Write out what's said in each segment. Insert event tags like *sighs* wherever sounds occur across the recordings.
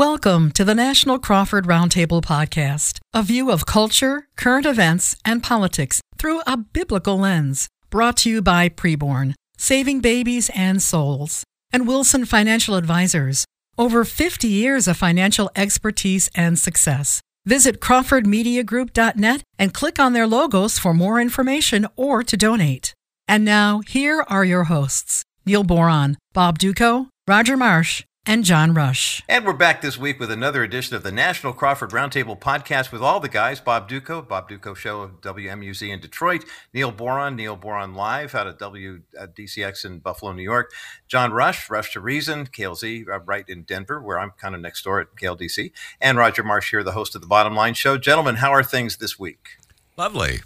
Welcome to the National Crawford Roundtable Podcast, a view of culture, current events, and politics through a biblical lens. Brought to you by Preborn, Saving Babies and Souls, and Wilson Financial Advisors. Over 50 years of financial expertise and success. Visit CrawfordMediaGroup.net and click on their logos for more information or to donate. And now, here are your hosts Neil Boron, Bob Dutko, Roger Marsh, and John Rush. And we're back this week with another edition of the National Crawford Roundtable podcast with all the guys Bob Dutko, Bob Dutko Show of WMUZ in Detroit, Neil Boron, Neil Boron Live out of WDCX in Buffalo, New York, John Rush, Rush to Reason, KLZ, uh, right in Denver, where I'm kind of next door at KLDC, and Roger Marsh here, the host of the Bottom Line Show. Gentlemen, how are things this week? Lovely.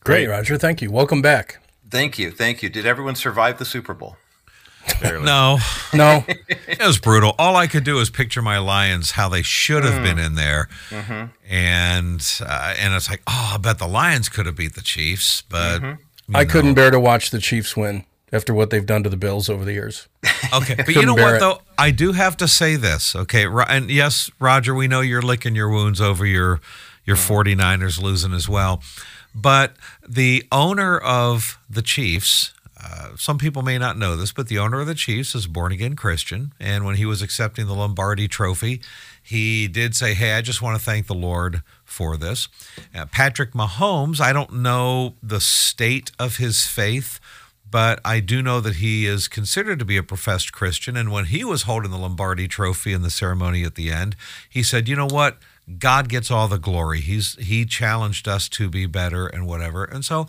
Great, Roger. Thank you. Welcome back. Thank you. Thank you. Did everyone survive the Super Bowl? Barely. No, no, it was brutal. All I could do was picture my Lions how they should have mm. been in there, mm-hmm. and uh, and it's like, oh, I bet the Lions could have beat the Chiefs, but mm-hmm. I know. couldn't bear to watch the Chiefs win after what they've done to the Bills over the years. Okay, but *laughs* you know what it. though, I do have to say this. Okay, and yes, Roger, we know you're licking your wounds over your your 49ers losing as well. But the owner of the Chiefs, uh, some people may not know this, but the owner of the Chiefs is a born again Christian. And when he was accepting the Lombardi trophy, he did say, Hey, I just want to thank the Lord for this. Uh, Patrick Mahomes, I don't know the state of his faith, but I do know that he is considered to be a professed Christian. And when he was holding the Lombardi trophy in the ceremony at the end, he said, You know what? God gets all the glory. He's he challenged us to be better and whatever. And so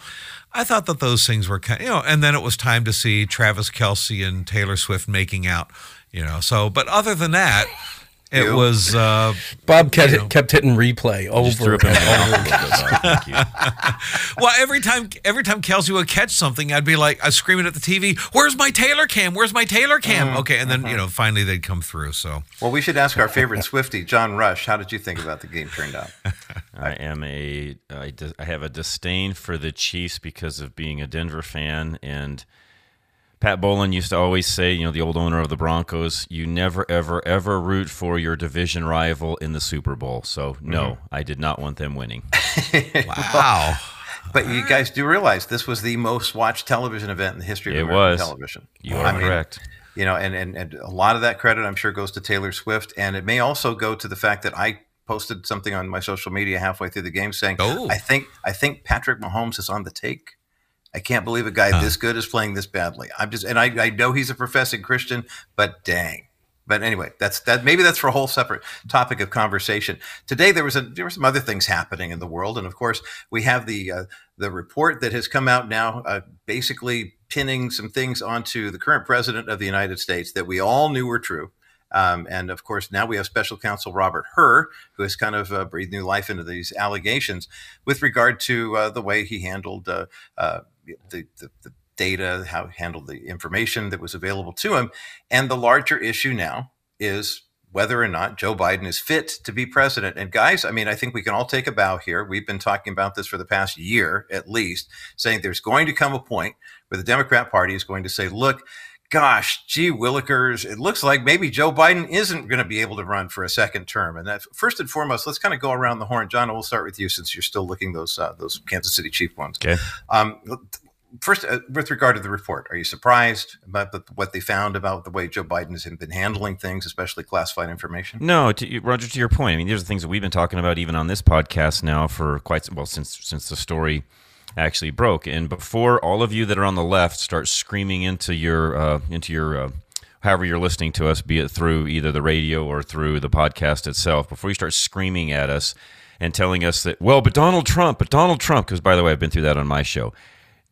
I thought that those things were kind, you know, and then it was time to see Travis Kelce and Taylor Swift making out, you know. So, but other than that, it you. was uh, Bob kept, you know, kept hitting replay over and over. *laughs* well, every time every time Kelce would catch something, I'd be like, I was screaming at the TV, "Where's my Taylor cam? Where's my Taylor cam?" Mm-hmm. Okay, and then mm-hmm. you know finally they'd come through. So well, we should ask our favorite Swifty, John Rush. How did you think about the game turned out? *laughs* I am a I, I have a disdain for the Chiefs because of being a Denver fan and Pat Bowlen used to always say, you know, the old owner of the Broncos, you never, ever, ever root for your division rival in the Super Bowl. So, no, mm-hmm. I did not want them winning. *laughs* wow. *laughs* But you guys do realize this was the most watched television event in the history of television. it American was. television. You are I correct. Mean, you know, and, and, and a lot of that credit, I'm sure, goes to Taylor Swift. And it may also go to the fact that I posted something on my social media halfway through the game saying, oh. I think I think Patrick Mahomes is on the take. I can't believe a guy huh. this good is playing this badly. I'm just, and I, I know he's a professing Christian, but dang. But anyway, that's that. Maybe that's for a whole separate topic of conversation. Today, there was a there were some other things happening in the world, and of course, we have the uh, the report that has come out now, uh, basically pinning some things onto the current president of the United States that we all knew were true. Um, and of course, now we have special counsel Robert Hur, who has kind of uh, breathed new life into these allegations with regard to uh, the way he handled uh, uh the, the, the data, how he handled the information that was available to him. And the larger issue now is whether or not Joe Biden is fit to be president. And guys, I mean, I think we can all take a bow here. We've been talking about this for the past year at least, saying there's going to come a point where the Democrat Party is going to say, look, gosh, gee willikers, it looks like maybe Joe Biden isn't going to be able to run for a second term. And that first and foremost, let's kind of go around the horn. John, we'll start with you since you're still looking those uh, those Kansas City Chief ones. Okay. Um, first, uh, with regard to the report, are you surprised about the, what they found about the way Joe Biden has been handling things, especially classified information? No, to, Roger. To your point, I mean, these are things that we've been talking about even on this podcast now for quite well since since the story actually broke. And before all of you that are on the left start screaming into your uh, into your uh, however you're listening to us, be it through either the radio or through the podcast itself, before you start screaming at us and telling us that, well, but Donald Trump, but Donald Trump, because by the way, I've been through that on my show.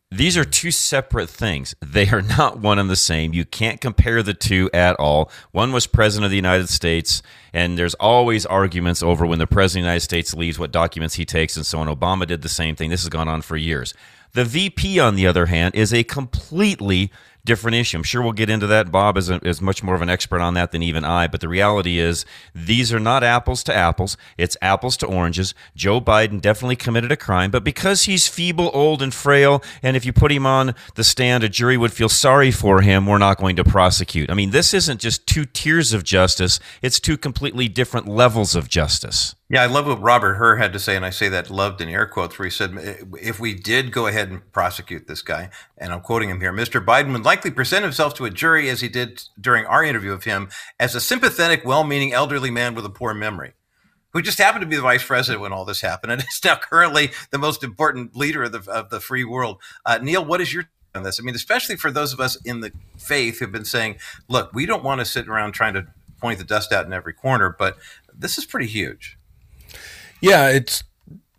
These are two separate things. They are not one and the same. You can't compare the two at all. One was president of the United States, and there's always arguments over when the president of the United States leaves, what documents he takes, and so on. Obama did the same thing. This has gone on for years. The VP, on the other hand, is a completely different issue. I'm sure we'll get into that. Bob is, a, is much more of an expert on that than even I. But the reality is, these are not apples to apples. It's apples to oranges. Joe Biden definitely committed a crime, but because he's feeble, old, and frail, and if you put him on the stand, a jury would feel sorry for him, we're not going to prosecute. I mean, this isn't just two tiers of justice, it's two completely different levels of justice. Yeah, I love what Robert Hur had to say, and I say that loved in air quotes, where he said, if we did go ahead and prosecute this guy, and I'm quoting him here, Mr. Biden would likely present himself to a jury as he did during our interview of him as a sympathetic, well meaning elderly man with a poor memory who just happened to be the vice president when all this happened and *laughs* is now currently the most important leader of the, of the free world. Uh, Neil, what is your on this? I mean, especially for those of us in the faith who've been saying, look, we don't want to sit around trying to point the dust out in every corner, but this is pretty huge. Yeah, it's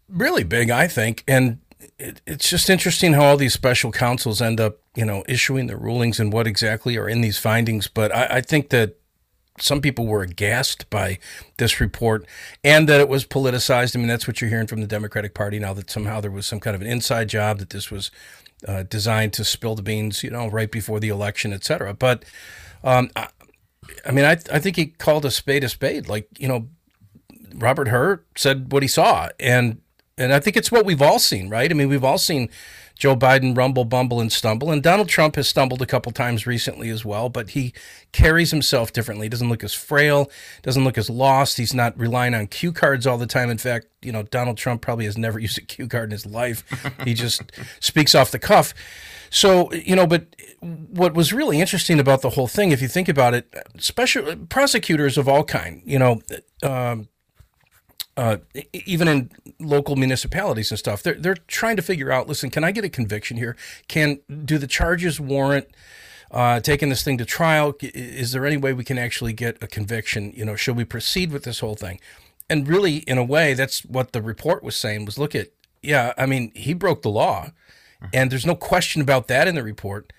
really big, I think. And it, it's just interesting how all these special counsels end up, you know, issuing the rulings and what exactly are in these findings. But I, I think that some people were aghast by this report and that it was politicized. I mean, that's what you're hearing from the Democratic Party now that somehow there was some kind of an inside job, that this was uh, designed to spill the beans, you know, right before the election, et cetera. But um, I, I, mean, I, I think he called a spade a spade. Like, you know, Robert Hur said what he saw. And, and I think it's what we've all seen, right? I mean, we've all seen Joe Biden rumble, bumble, and stumble. And Donald Trump has stumbled a couple times recently as well, but he carries himself differently. He doesn't look as frail, doesn't look as lost. He's not relying on cue cards all the time. In fact, you know, Donald Trump probably has never *laughs* used a cue card in his life. he just *laughs* speaks off the cuff. So, you know, but what was really interesting about the whole thing, if you think about it, special prosecutors of all kind, you know, um, uh, even in local municipalities and stuff, they're they're trying to figure out. Listen, can I get a conviction here? Can do the charges warrant uh, taking this thing to trial? Is there any way we can actually get a conviction? You know, should we proceed with this whole thing? And really, in a way, that's what the report was saying. Was look at yeah, I mean, he broke the law, and there's no question about that in the report.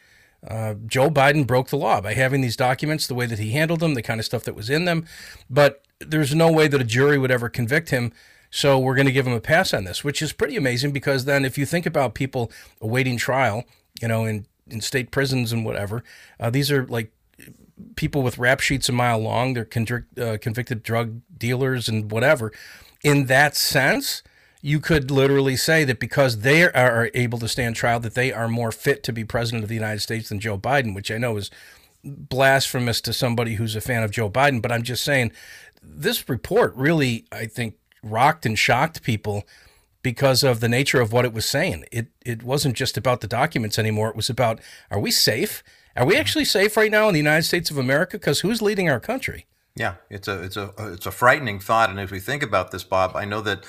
Uh, Joe Biden broke the law by having these documents, the way that he handled them, the kind of stuff that was in them. But there's no way that a jury would ever convict him. So we're going to give him a pass on this, which is pretty amazing because then if you think about people awaiting trial, you know, in, in state prisons and whatever, uh, these are like people with rap sheets a mile long. They're uh, convicted drug dealers and whatever. In that sense, you could literally say that because they are able to stand trial, that they are more fit to be president of the United States than Joe Biden, which I know is blasphemous to somebody who's a fan of Joe Biden. But I'm just saying this report really, I think, rocked and shocked people because of the nature of what it was saying. It it wasn't just about the documents anymore. It was about are we safe? Are we mm-hmm. actually safe right now in the United States of America? Because who's leading our country? Yeah, it's a it's a it's a frightening thought. And as we think about this, Bob, I know that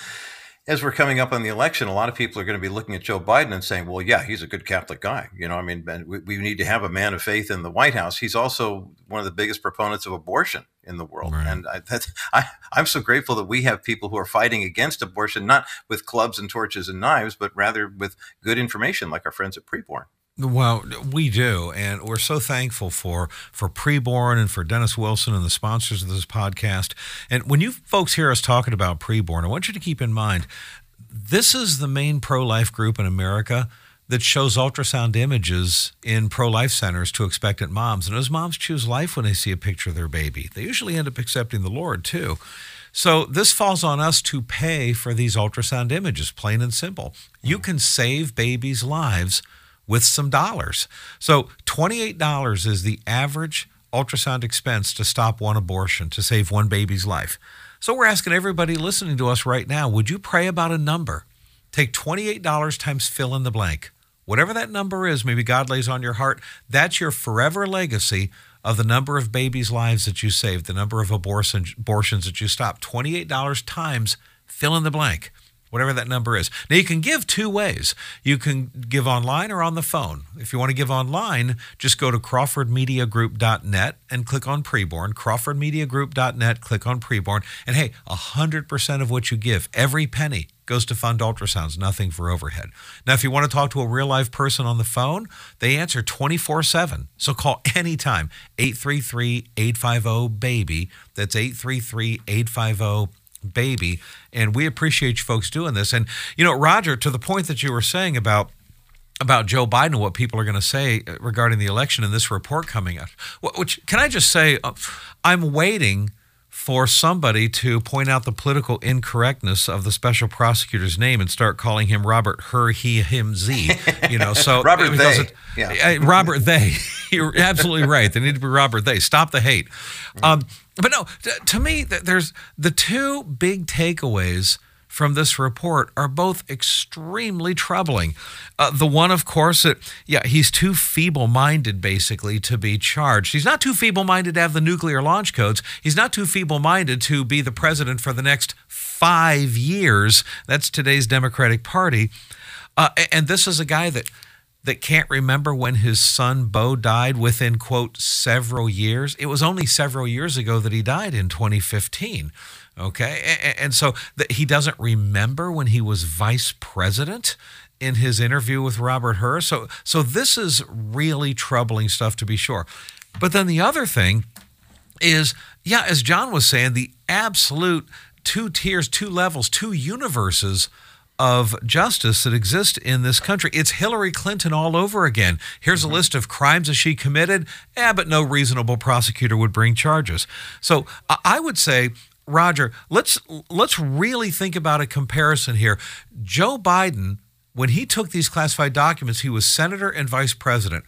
as we're coming up on the election, a lot of people are going to be looking at Joe Biden and saying, well, yeah, he's a good Catholic guy. You know, I mean, we, we need to have a man of faith in the White House. He's also one of the biggest proponents of abortion in the world. Right. And I, *laughs* I, I'm so grateful that we have people who are fighting against abortion, not with clubs and torches and knives, but rather with good information like our friends at Preborn. Well, we do, and we're so thankful for for preborn and for Dennis Wilson and the sponsors of this podcast. And when you folks hear us talking about preborn, I want you to keep in mind this is the main pro life group in America that shows ultrasound images in pro life centers to expectant moms. And those moms choose life when they see a picture of their baby. They usually end up accepting the Lord too. So this falls on us to pay for these ultrasound images, plain and simple. You can save babies' lives with some dollars. So $28 is the average ultrasound expense to stop one abortion, to save one baby's life. So we're asking everybody listening to us right now would you pray about a number? Take $28 times fill in the blank. Whatever that number is, maybe God lays on your heart, that's your forever legacy of the number of babies' lives that you saved, the number of abortion, abortions that you stopped. $28 times fill in the blank whatever that number is. Now, you can give two ways. You can give online or on the phone. If you want to give online, just go to crawfordmediagroup.net and click on preborn. crawfordmediagroup.net, click on preborn. And hey, 100% of what you give, every penny, goes to fund ultrasounds, nothing for overhead. Now, if you want to talk to a real life person on the phone, they answer 24 7. So call *laughs* anytime 833 850 BABY. That's 833 850 baby. And we appreciate you folks doing this. And, you know, Roger, to the point that you were saying about about Joe Biden and what people are going to say regarding the election and this report coming out. Which can I just say, uh, I'm waiting for somebody to point out the political incorrectness of the special prosecutor's name and start calling him Robert her he him z you know so *laughs* Robert they yeah. Robert they you're absolutely right they need to be Robert they stop the hate um, but no to me there's the two big takeaways from this report are both extremely troubling. Uh, the one, of course, that, yeah, he's too feeble minded, basically, to be charged. He's not too feeble minded to have the nuclear launch codes. He's not too feeble minded to be the president for the next five years. That's today's Democratic Party. Uh, and this is a guy that that can't remember when his son Beau died within quote several years. It was only several years ago that he died in 2015. Okay. And, so he doesn't remember when he was vice president in his interview with Robert Hur. So, so this is really troubling stuff to be sure. But then the other thing is, yeah, as John was saying, the absolute two tiers, two levels, two universes of justice that exist in this country. It's Hillary Clinton all over again. Here's a mm-hmm. list of crimes that she committed, eh, but no reasonable prosecutor would bring charges. So I would say Roger, let's let's really think about a comparison here. Joe Biden when he took these classified documents, he was senator and vice president.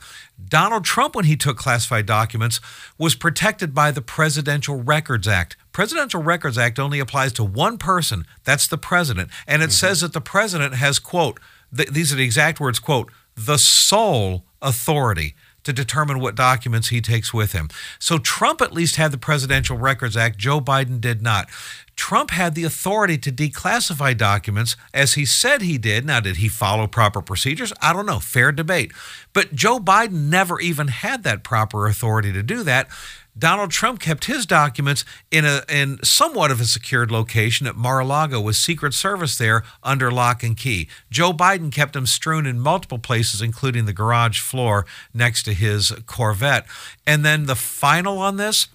Donald Trump, when he took classified documents, was protected by the Presidential Records Act. Presidential Records Act only applies to one person, that's the president. And it mm-hmm. says that the president has, quote, th- these are the exact words, quote, the sole authority to determine what documents he takes with him. So Trump at least had the Presidential Records Act, Joe Biden did not. Trump had the authority to declassify documents as he said he did. Now, did he follow proper procedures? I don't know. Fair debate. But Joe Biden never even had that proper authority to do that. Donald Trump kept his documents in a in somewhat of a secured location at Mar-a-Lago with Secret Service there under lock and key. Joe Biden kept them strewn in multiple places, including the garage floor next to his Corvette. And then the final on this,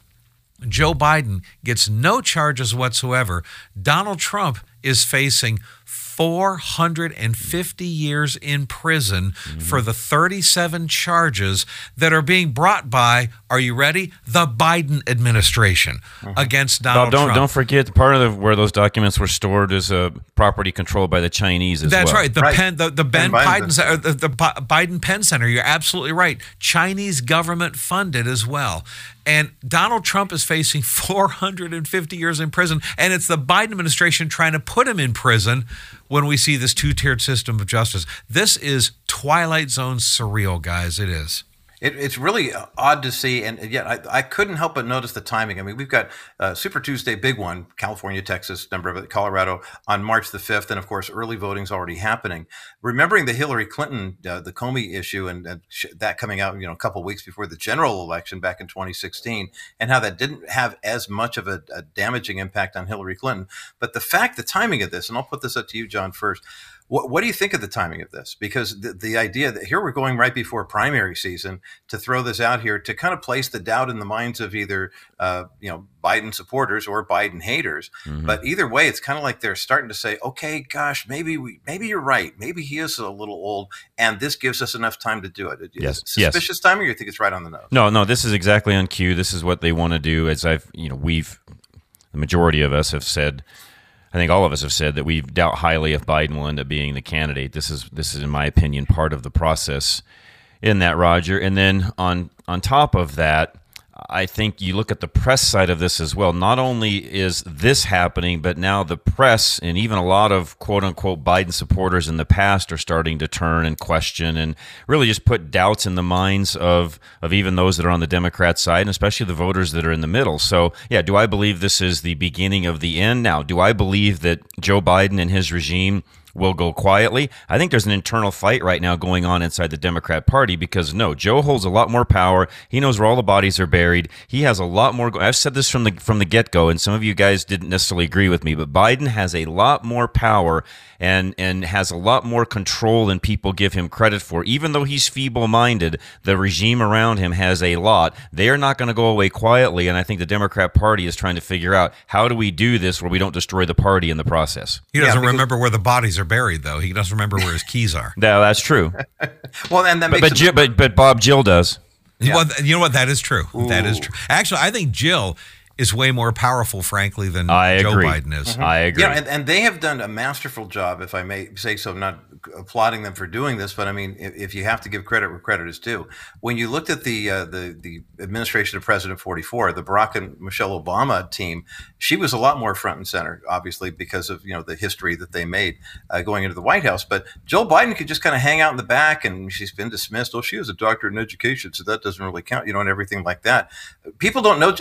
Joe Biden gets no charges whatsoever. Donald Trump is facing 450 years in prison mm-hmm. for the 37 charges that are being brought by, are you ready? The Biden administration mm-hmm. against Donald don't, Trump. Don't forget, part of the, where those documents were stored is a property controlled by the Chinese as That's well. right. The, right. Penn, the, the Ben Biden, Biden the, the Biden Penn Center, you're absolutely right. Chinese government funded as well. And Donald Trump is facing *laughs* 450 years in prison, and it's the Biden administration trying to put him in prison when we see this two tiered system of justice. This is Twilight Zone surreal, guys. It is. It, it's really odd to see, and yet I, I, couldn't help but notice the timing. I mean, we've got uh, Super Tuesday, big one, California, Texas, number of it, Colorado on March the 5th. And of course, early voting's already happening. Remembering the Hillary Clinton, uh, the Comey issue, and, and sh- that coming out, you know, a couple weeks before the general election back in 2016, and how that didn't have as much of a, a damaging impact on Hillary Clinton. But the fact, the timing of this, and I'll put this up to you, John, first what, what do you think of the timing of this? Because the, the idea that here we're going right before primary season to throw this out here to kind of place the doubt in the minds of either uh, you know Biden supporters or Biden haters. Mm-hmm. But either way, it's kind of like they're starting to say, okay, gosh, maybe we maybe you're right. Maybe he is a little old, and this gives us enough time to do it. Yes, suspicious yes. timing, or you think it's right on the nose? No, no, this is exactly on cue. This is what they want to do. As I've you know we've the majority of us have said I think all of us have said that we doubt highly if Biden will end up being the candidate. This is this is, in my opinion, part of the process in that, Roger. And then on on top of that, I think you look at the press side of this as well. Not only is this happening, but now the press and even a lot of quote unquote Biden supporters in the past are starting to turn and question and really just put doubts in the minds of, of even those that are on the Democrat side and especially the voters that are in the middle. So, yeah, do I believe this is the beginning of the end? Now, do I believe that Joe Biden and his regime will go quietly. I think there's an internal fight right now going on inside the Democrat Party because no, Joe holds a lot more power. He knows where all the bodies are buried. He has a lot more. I've said this from the from the get go, and some of you guys didn't necessarily agree with me, but Biden has a lot more power and and has a lot more control than people give him credit for. Even though he's feeble-minded, the regime around him has a lot. They are not going to go away quietly, and I think the Democrat Party is trying to figure out how do we do this where we don't destroy the party in the process. He doesn't yeah, remember where the bodies are buried, though. He doesn't remember where his *laughs* keys are. no, that's true. *laughs* well, and that but but, Jill, but but Bob Jill does. Yeah. Well, you know what? That is true. Ooh. That is true. Actually, I think Jill is way more powerful, frankly, than I Joe agree. Biden is. Mm-hmm. I agree. Yeah, and, and they have done a masterful job, if I may say so. I'm not applauding them for doing this, but I mean, if, if you have to give credit where credit is due, when you looked at the uh, the the administration of President 44, the Barack and Michelle Obama team, she was a lot more front and center, obviously because of you know the history that they made uh, going into the White House. But Joe Biden could just kind of hang out in the back, and she's been dismissed. Oh, she was a doctor in education, so that doesn't really count, you know, and everything like that. People don't know.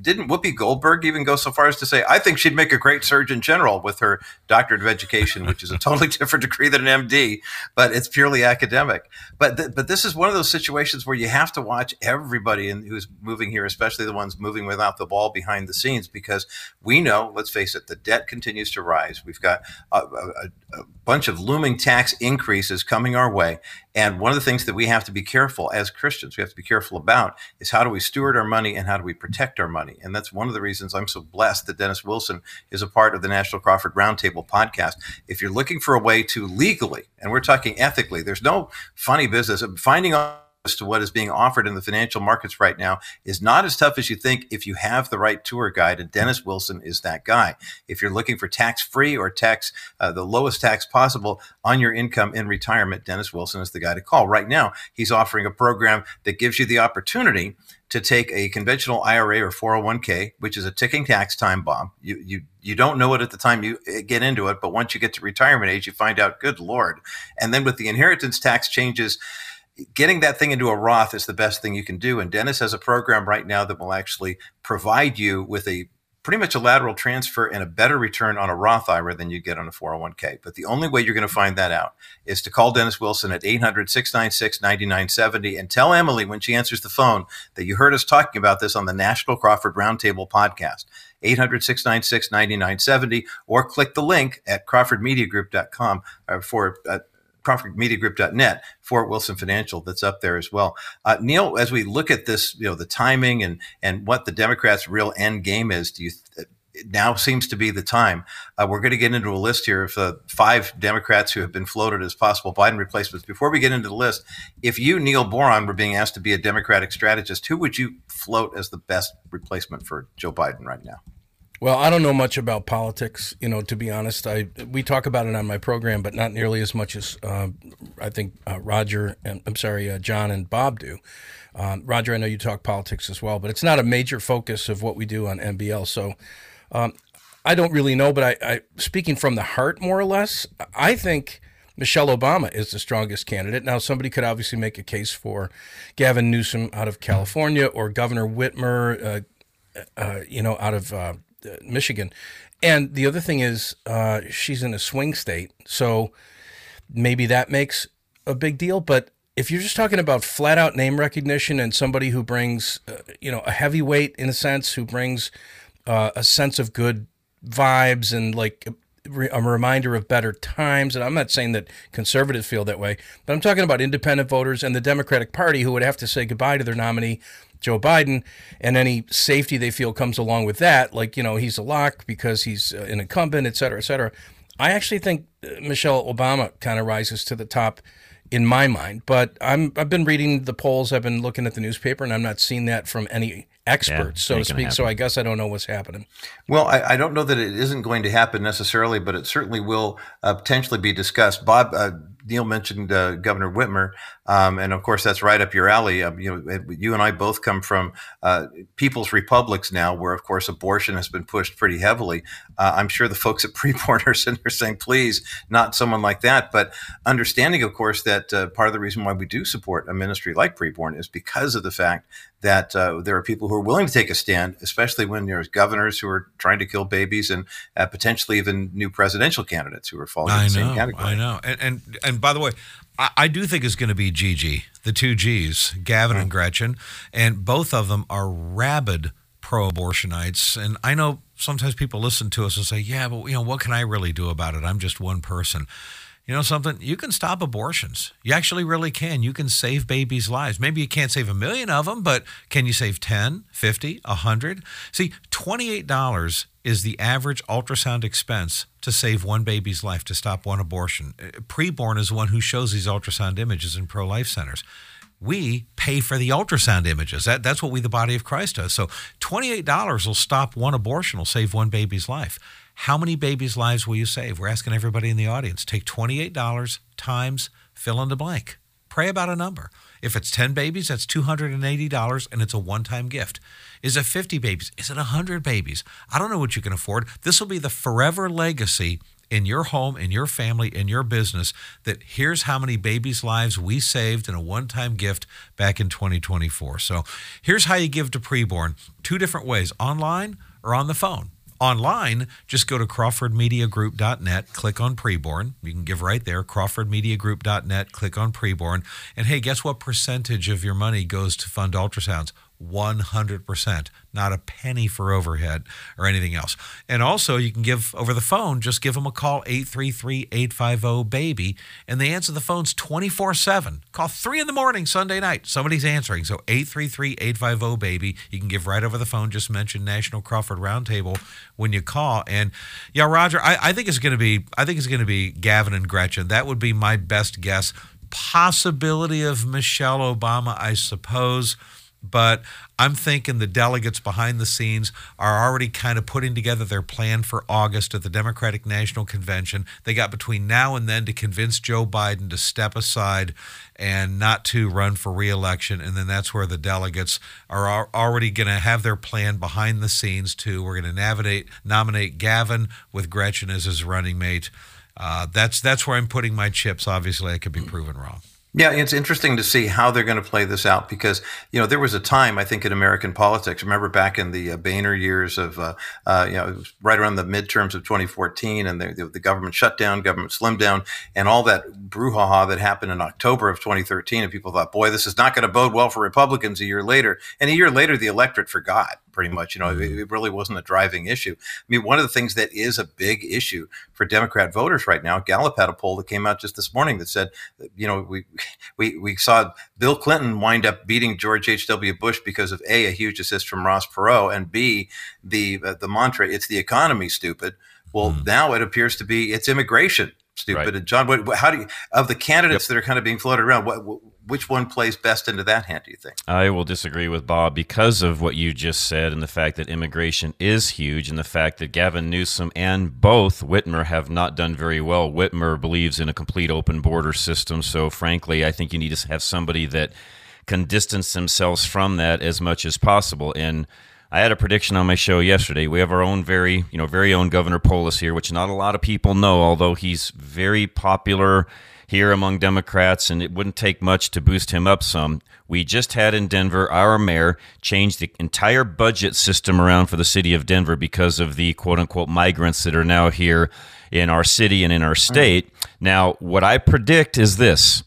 Didn't Whoopi Goldberg even go so far as to say, "I think she'd make a great Surgeon General with her doctorate of education, which is a totally *laughs* different degree than an MD, but it's purely academic." But th- but this is one of those situations where you have to watch everybody in, who's moving here, especially the ones moving without the ball behind the scenes, because we know, let's face it, the debt continues to rise. We've got a, a, a bunch of looming tax increases coming our way. And one of the things that we have to be careful as Christians, we have to be careful about is how do we steward our money and how do we protect our money? And that's one of the reasons I'm so blessed that Dennis Wilson is a part of the National Crawford Roundtable podcast. If you're looking for a way to legally, and we're talking ethically, there's no funny business of finding out as to what is being offered in the financial markets right now is not as tough as you think if you have the right tour guide. And Dennis Wilson is that guy. If you're looking for tax free or tax, uh, the lowest tax possible on your income in retirement, Dennis Wilson is the guy to call. Right now, he's offering a program that gives you the opportunity to take a conventional IRA or 401k, which is a ticking tax time bomb. You, you, you don't know it at the time you uh, get into it, but once you get to retirement age, you find out, good Lord. And then with the inheritance tax changes, getting that thing into a Roth is the best thing you can do. And Dennis has a program right now that will actually provide you with a pretty much a lateral transfer and a better return on a Roth IRA than you get on a 401k. But the only way you're going to find that out is to call Dennis Wilson at 800 696 9970 and tell Emily when she answers the phone that you heard us talking about this on the National Crawford Roundtable podcast. 800 696 9970 or click the link at crawfordmediagroup.com uh, for uh, crawfordmediagroup.net, Fort Wilson Financial, that's up there as well. Uh, Neil, as we look at this, you know, the timing and and what the Democrats' real end game is, do you? Th- now seems to be the time. Uh, we're going to get into a list here of uh, five Democrats who have been floated as possible Biden replacements. Before we get into the list, if you, Neil Boron, were being asked to be a Democratic strategist, who would you float as the best replacement for Joe Biden right now? Well, I don't know much about politics, you know. To be honest, I we talk about it on my program, but not nearly as much as uh, I think uh, Roger and I'm sorry, uh, John and Bob do. Um, Roger, I know you talk politics as well, but it's not a major focus of what we do on NBL. So um, I don't really know, but I, I, speaking from the heart, more or less, I think Michelle Obama is the strongest candidate. Now, somebody could obviously make a case for Gavin Newsom out of California or Governor Whitmer, uh, uh, you know, out of uh, Michigan. And the other thing is, uh, she's in a swing state, so maybe that makes a big deal. But if you're just talking about flat out name recognition and somebody who brings, uh, you know, a heavyweight in a sense, who brings uh, a sense of good vibes and like a reminder of better times. And I'm not saying that conservatives feel that way, but I'm talking about independent voters and the Democratic Party who would have to say goodbye to their nominee Joe Biden and any safety they feel comes along with that, like, you know, he's a lock because he's uh, an incumbent, et cetera, et cetera. I actually think uh, Michelle Obama kind of rises to the top in my mind, but I'm I've been reading the polls, I've been looking at the newspaper, and I'm not seeing that from any experts, yeah, so to speak. So I guess I don't know what's happening. Well, I, I, don't know that it isn't going to happen necessarily, but it certainly will uh, potentially be discussed. Bob uh, Neil mentioned uh, Governor Whitmer, um, and of course that's right up your alley. Um, you know, you and I both come from uh, people's republics now, where of course abortion has been pushed pretty heavily. Uh, I'm sure the folks at *laughs* Preborn are sitting there saying, "Please, not someone like that." But understanding, of course, that uh, part of the reason why we do support a ministry like Preborn is because of the fact that uh, there are people who are willing to take a stand, especially when there's governors who are trying to kill babies and uh, potentially even new presidential candidates who are falling I in the know, same category. I know. And, and, and by the way, I, I, do think it's going to be Gigi, the two G's, Gavin and Gretchen, and both of them are rabid pro-abortionites. And I know sometimes people listen to us and say, "Yeah, but you know, what can I really do about it? I'm just one person." You know something? You can stop abortions. You actually really can. You can save babies' lives. Maybe you can't save a million of them, but can you save 10, 50, 100? See, $28 is the average ultrasound expense to save one baby's life, to stop one abortion. Uh, preborn is the one who shows these ultrasound images in pro life centers. We pay for the ultrasound images. That, that's what we, the body of Christ, does. So $28 will stop one abortion, will save one baby's life. How many babies' lives will you save? We're asking everybody in the audience. Take $28 times fill in the blank. Pray about a number. If it's 10 babies, that's $280 and it's a one time gift. Is it 50 babies? Is it 100 babies? I don't know what you can afford. This will be the forever legacy in your home, in your family, in your business that here's how many babies' lives we saved in a one time gift back in 2024. So here's how you give to preborn two different ways online or on the phone. Online, just go to crawfordmediagroup.net, click on preborn. You can give right there, crawfordmediagroup.net, click on preborn. And hey, guess what percentage of your money goes to fund ultrasounds? 100%, not a penny for overhead or anything else. And also, you can give over the phone, just give them a call, 833 850 BABY, and they answer the phones 24 7. Call 3 in the morning, Sunday night. Somebody's answering. So 833 850 BABY. You can give right over the phone. Just mention National Crawford Roundtable when you call. And yeah, Roger, I, I think it's going to be, I think it's going to be Gavin and Gretchen. That would be my best guess. Possibility of Michelle Obama, I suppose but I'm thinking the delegates behind the scenes are already kind of putting together their plan for August at the Democratic National Convention. They got between now and then to convince Joe Biden to step aside and not to run for reelection. And then that's where the delegates are already going to have their plan behind the scenes, too. We're going to navigate, nominate Gavin with Gretchen as his running mate. Uh, that's that's where I'm putting my chips. Obviously, I could be proven wrong. Yeah, it's interesting to see how they're going to play this out because you know there was a time I think in American politics. Remember back in the uh, Boehner years of uh, uh, you know right around the midterms of 2014, and the, the, government shutdown, government slimmed down, and all that brouhaha that happened in October of 2013, and people thought, boy, this is not going to bode well for Republicans a year later. And a year later, the electorate forgot pretty much. You know, it, it, really wasn't a driving issue. I mean, one of the things that is a big issue for Democrat voters right now, Gallup had a poll that came out just this morning that said, you know, we *laughs* we we saw Bill Clinton wind up beating George H. W. Bush because of a a huge assist from Ross Perot, and b the uh, the mantra it's the economy, stupid. Well, mm. now it appears to be it's immigration stupid. Right. And John, what, how do you of the candidates yep. that are kind of being floated around? What, which one plays best into that hand? Do you think? I will disagree with Bob because of what you just said and the fact that immigration is huge, and the fact that Gavin Newsom and both Whitmer have not done very well. Whitmer believes in a complete open border system, so frankly, I think you need to have somebody that can distance themselves from that as much as possible and I had a prediction on my show yesterday. We have our own very, you know, very own Governor Polis here, which not a lot of people know, although he's very popular here among Democrats, and it wouldn't take much to boost him up some. We just had in Denver our mayor change the entire budget system around for the city of Denver because of the quote unquote migrants that are now here in our city and in our state. Now, what I predict is this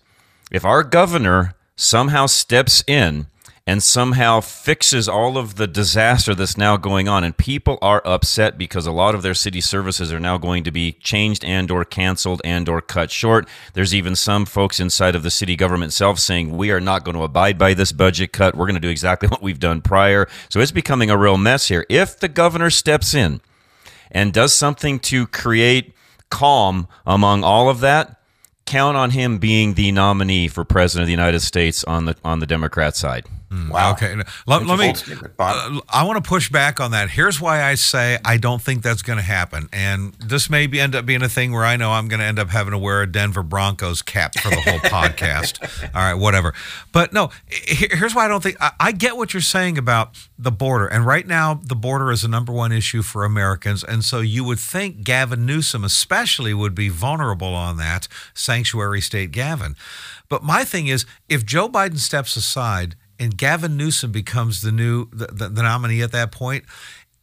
if our governor somehow steps in and somehow fixes all of the disaster that's now going on. And people are upset because a lot of their city services are now going to be changed and or canceled and or cut short. There's even some folks inside of the city government itself saying we are not going to abide by this budget cut. We're going to do exactly *laughs* what we've done prior. So it's becoming a real mess here. If the governor steps in and does something to create calm among all of that count on him being the nominee for president of the United States on the on the Democrat side. Mm, wow. Okay. Let, let me. Uh, I want to push back on that. Here's why I say I don't think that's going to happen, and this may be, end up being a thing where I know I'm going to end up having to wear a Denver Broncos cap for the whole *laughs* podcast. All right, whatever. But no, here's why I don't think I, I get what you're saying about the border, and right now the border is the number one issue for Americans, and so you would think Gavin Newsom, especially, would be vulnerable on that sanctuary state Gavin. But my thing is, if Joe Biden steps aside and Gavin Newsom becomes the new the, the, the nominee at that point,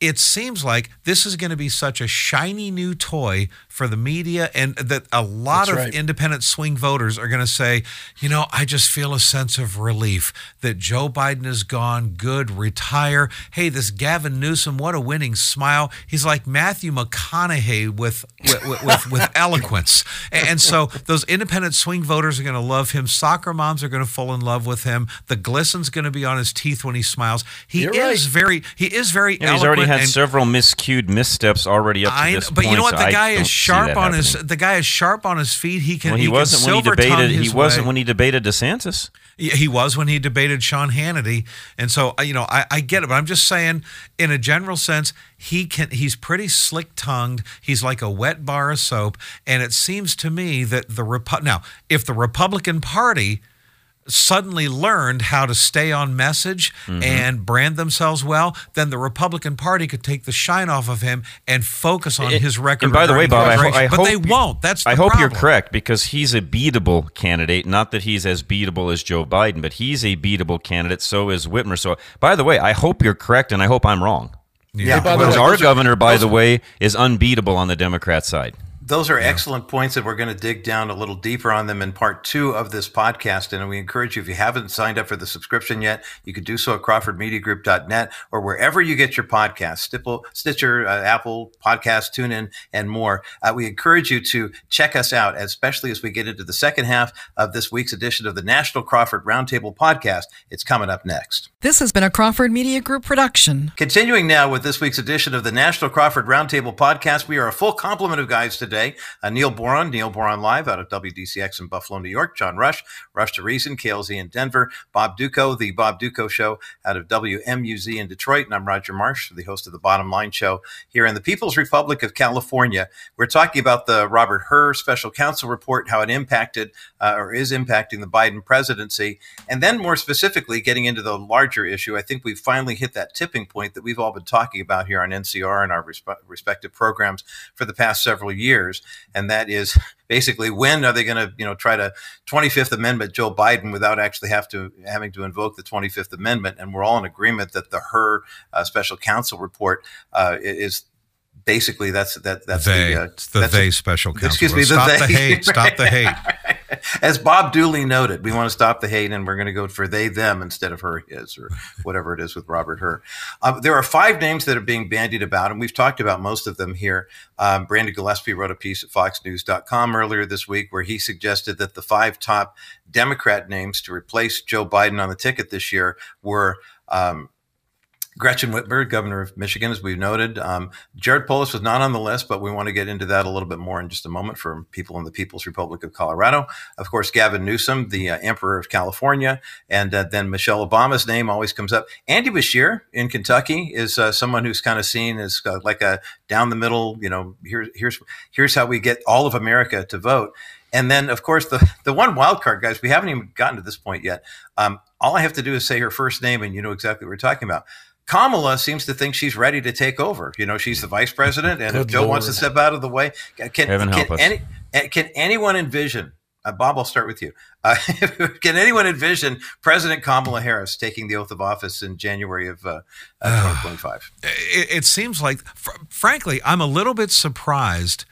it seems like this is going to be such a shiny new toy for the media, and that a lot That's of right. independent swing voters are going to say, you know, I just feel a sense of relief that Joe Biden is gone. Good, retire. Hey, this Gavin Newsom, what a winning smile. He's like Matthew McConaughey with with, with, with *laughs* eloquence, and so those independent swing voters are going to love him. Soccer moms are going to fall in love with him. The glisten's going to be on his teeth when he smiles. He You're is right. very he is very. Yeah, he's already had several miscued missteps already up to I, this but point. you know what? The guy is sharp on his. The guy is sharp on his feet. He can. Well, he, he wasn't when he debated. He wasn't way. when he debated DeSantis. He was when he debated Sean Hannity, and so you know I, I get it. But I'm just saying, in a general sense, he can. He's pretty slick tongued. He's like a wet bar of soap, and it seems to me that the Repu- now if the Republican Party suddenly learned how to stay on message mm-hmm. and brand themselves well, then the Republican Party could take the shine off of him and focus on it, his record. And by the way, Bob, I, ho- I but hope they won't. That's I hope problem. you're correct because he's a beatable candidate. Not that he's as beatable as Joe Biden, but he's a beatable candidate. So is Whitmer. So, by the way, I hope you're correct, and I hope I'm wrong. Yeah, yeah. because our governor, by the way, is unbeatable on the Democrat side. Those are yeah. excellent points, and we're going to dig down a little deeper on them in part two of this podcast. And we encourage you, if you haven't signed up for the subscription yet, you can do so at CrawfordMediaGroup.net or wherever you get your podcasts, Stitcher, uh, Apple Podcast, TuneIn, and more. Uh, we encourage you to check us out, especially as we get into the second half of this week's edition of the National Crawford Roundtable Podcast. It's coming up next. This has been a Crawford Media Group production. Continuing now with this week's edition of the National Crawford Roundtable Podcast, we are a full complement of guys today today. Uh, Neil Boron, Neil Boron Live out of WDCX in Buffalo, New York. John Rush, Rush to Reason, KLZ in Denver. Bob Dutko, The Bob Dutko Show out of WMUZ in Detroit. And I'm Roger Marsh, the host of the Bottom Line Show here in the People's Republic of California. We're talking about the Robert Hur special counsel report, how it impacted uh, or is impacting the Biden presidency. And then more specifically, getting into the larger issue, I think we've finally hit that tipping point that we've all been talking about here on NCR and our resp- respective programs for the past several years and that is *laughs* basically when are they going to you know try to 25th Amendment Joe Biden without actually have to having to invoke the 25th Amendment? And we're all in agreement that the Hur uh, special counsel report uh, is basically that's that that's they, the, uh, it's the they a, special counsel. Excuse me, stop the, the hate. Stop the hate. *laughs* As Bob Dooley noted, we want to stop the hate, and we're going to go for they them instead of her his or *laughs* whatever it is with Robert Hur. Um, there are five names that are being bandied about, and we've talked about most of them here. Um, Brandon Gillespie wrote a piece at FoxNews.com earlier this week where he suggested that the five top Democrat names to replace Joe Biden on the ticket this year were. Um, Gretchen Whitmer, governor of Michigan, as we've noted. Um, Jared Polis was not on the list, but we want to get into that a little bit more in just a moment for people in the People's Republic of Colorado. Of course, Gavin Newsom, the uh, Emperor of California, and uh, then Michelle Obama's name always comes up. Andy Beshear in Kentucky is uh, someone who's kind of seen as uh, like a down the middle. You know, here, here's here's how we get all of America to vote. And then, of course, the the one wild card, guys. We haven't even gotten to this point yet. Um, all I have to do is say her first name, and you know exactly what we're talking about. Kamala seems to think she's ready to take over. You know, she's the vice president, and if Joe Lord. wants to step out of the way, can can, any, eh, can anyone envision? Uh, Bob, I'll start with you. Uh, *laughs* can anyone envision President Kamala Harris taking the oath of office in January of uh, 2025? *sighs* It, it, seems like, fr- frankly, I'm a little bit surprised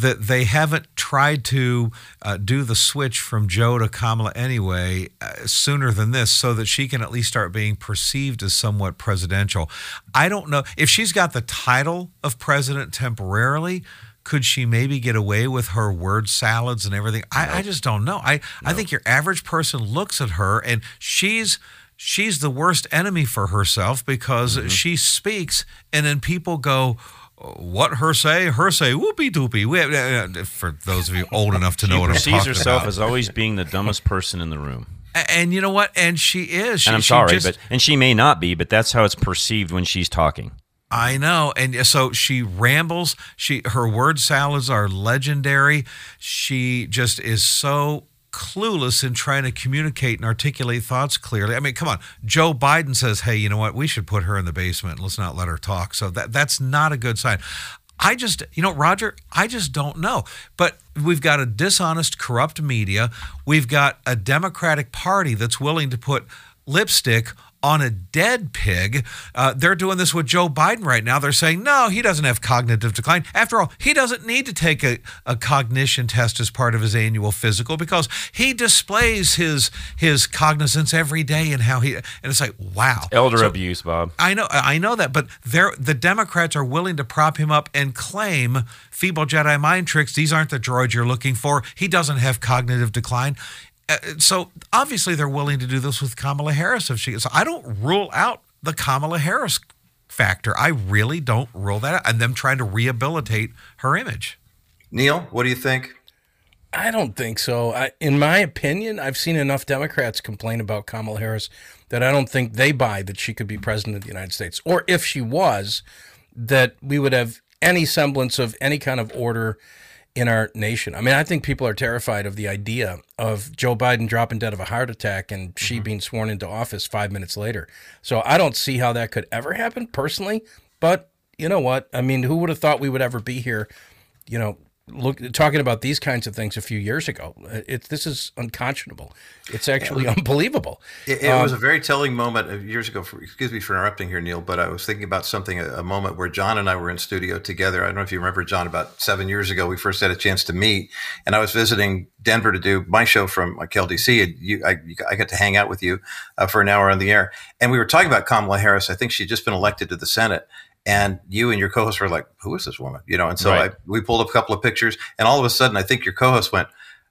that they haven't tried to uh, do the switch from Joe to Kamala anyway uh, sooner than this so that she can at least start being perceived as somewhat presidential. I don't know if she's got the title of president temporarily. Could she maybe get away with her word salads and everything? I, I just don't know. I, I think your average person looks at her and she's she's the worst enemy for herself because mm-hmm. she speaks and then people go, what her say? Her say whoopee doopie. Uh, for those of you old enough to know what I'm talking about. She sees herself as always being the dumbest person in the room. And you know what? And she is. She, and I'm sorry, just, but and she may not be, but that's how it's perceived when she's talking. I know, and so she rambles. She her word salads are legendary. She just is so clueless in trying to communicate and articulate thoughts clearly. I mean, come on. Joe Biden says, "Hey, you know what? We should put her in the basement. Let's not let her talk." So that that's not a good sign. I just, you know, Roger, I just don't know. But we've got a dishonest, corrupt media. We've got a Democratic Party that's willing to put lipstick on a dead pig. Uh, they're doing this with Joe Biden right now. They're saying, no, he doesn't have cognitive decline. After all, he doesn't need to take a, a cognition test as part of his annual physical because he displays his his cognizance every day and how he and it's like, wow. Elder so, abuse, Bob. I know I know that, but they're the Democrats are willing to prop him up and claim feeble Jedi mind tricks. These aren't the droids you're looking for. He doesn't have cognitive decline. Uh, so obviously they're willing to do this with Kamala Harris if she. So I don't rule out the Kamala Harris factor. I really don't rule that out, and them trying to rehabilitate her image. Neil, what do you think? I don't think so. I, in my opinion, I've seen enough Democrats complain about Kamala Harris that I don't think they buy that she could be president of the United States. Or if she was, that we would have any semblance of any kind of order in our nation. I mean, I think people are terrified of the idea of Joe Biden dropping dead of a heart attack and she mm-hmm. being sworn into office five minutes later. So I don't see how that could ever happen personally. But you know what? I mean, who would have thought we would ever be here, you know, look talking about these kinds of things a few years ago. It, this is unconscionable. It's actually yeah. unbelievable. It, it um, was a very telling moment years ago. For, excuse me for interrupting here, Neil, but I was thinking about something a, a, moment where John and I were in studio together. I don't know if you remember John. About seven years ago, we first had a chance to meet, and I was visiting Denver to do my show from KLDC. And you, I, I got to hang out with you uh, for an hour on the air, and we were talking about Kamala Harris. I think she'd just been elected to the Senate, and you and your co-host were like, "Who is this woman?" You know, and so right. I, we pulled up a couple of pictures, and all of a sudden, I think your co-host went,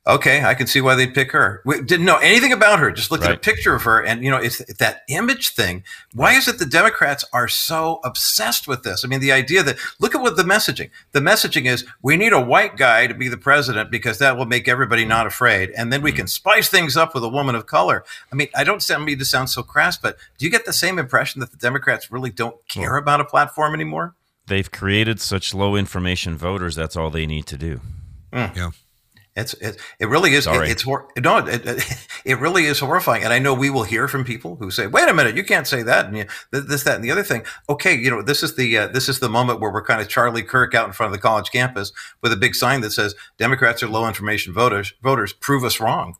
okay, I can see why they'd pick her. We didn't know anything about her. Just looked right. at a picture of her, and you know, it's, it's that image thing. Why is it the Democrats are so obsessed with this? I mean, the idea that look at what the messaging. The messaging is we need a white guy to be the president because that will make everybody not afraid, and then we mm-hmm. can spice things up with a woman of color. I mean, I don't sound mean to sound so crass, but do you get the same impression that the Democrats really don't care about a platform anymore? They've created such low information voters. That's all they need to do. Mm. Yeah. It's it, it really is. It, it's hor- no, it, *laughs* it really is horrifying. And I know we will hear from people who say, "Wait a minute, you can't say that." And you, this, that, and the other thing. Okay, you know, this is the uh, this is the moment where we're kind of Charlie Kirk out in front of the college campus with a big sign that says, "Democrats are low information voters. Voters prove us wrong."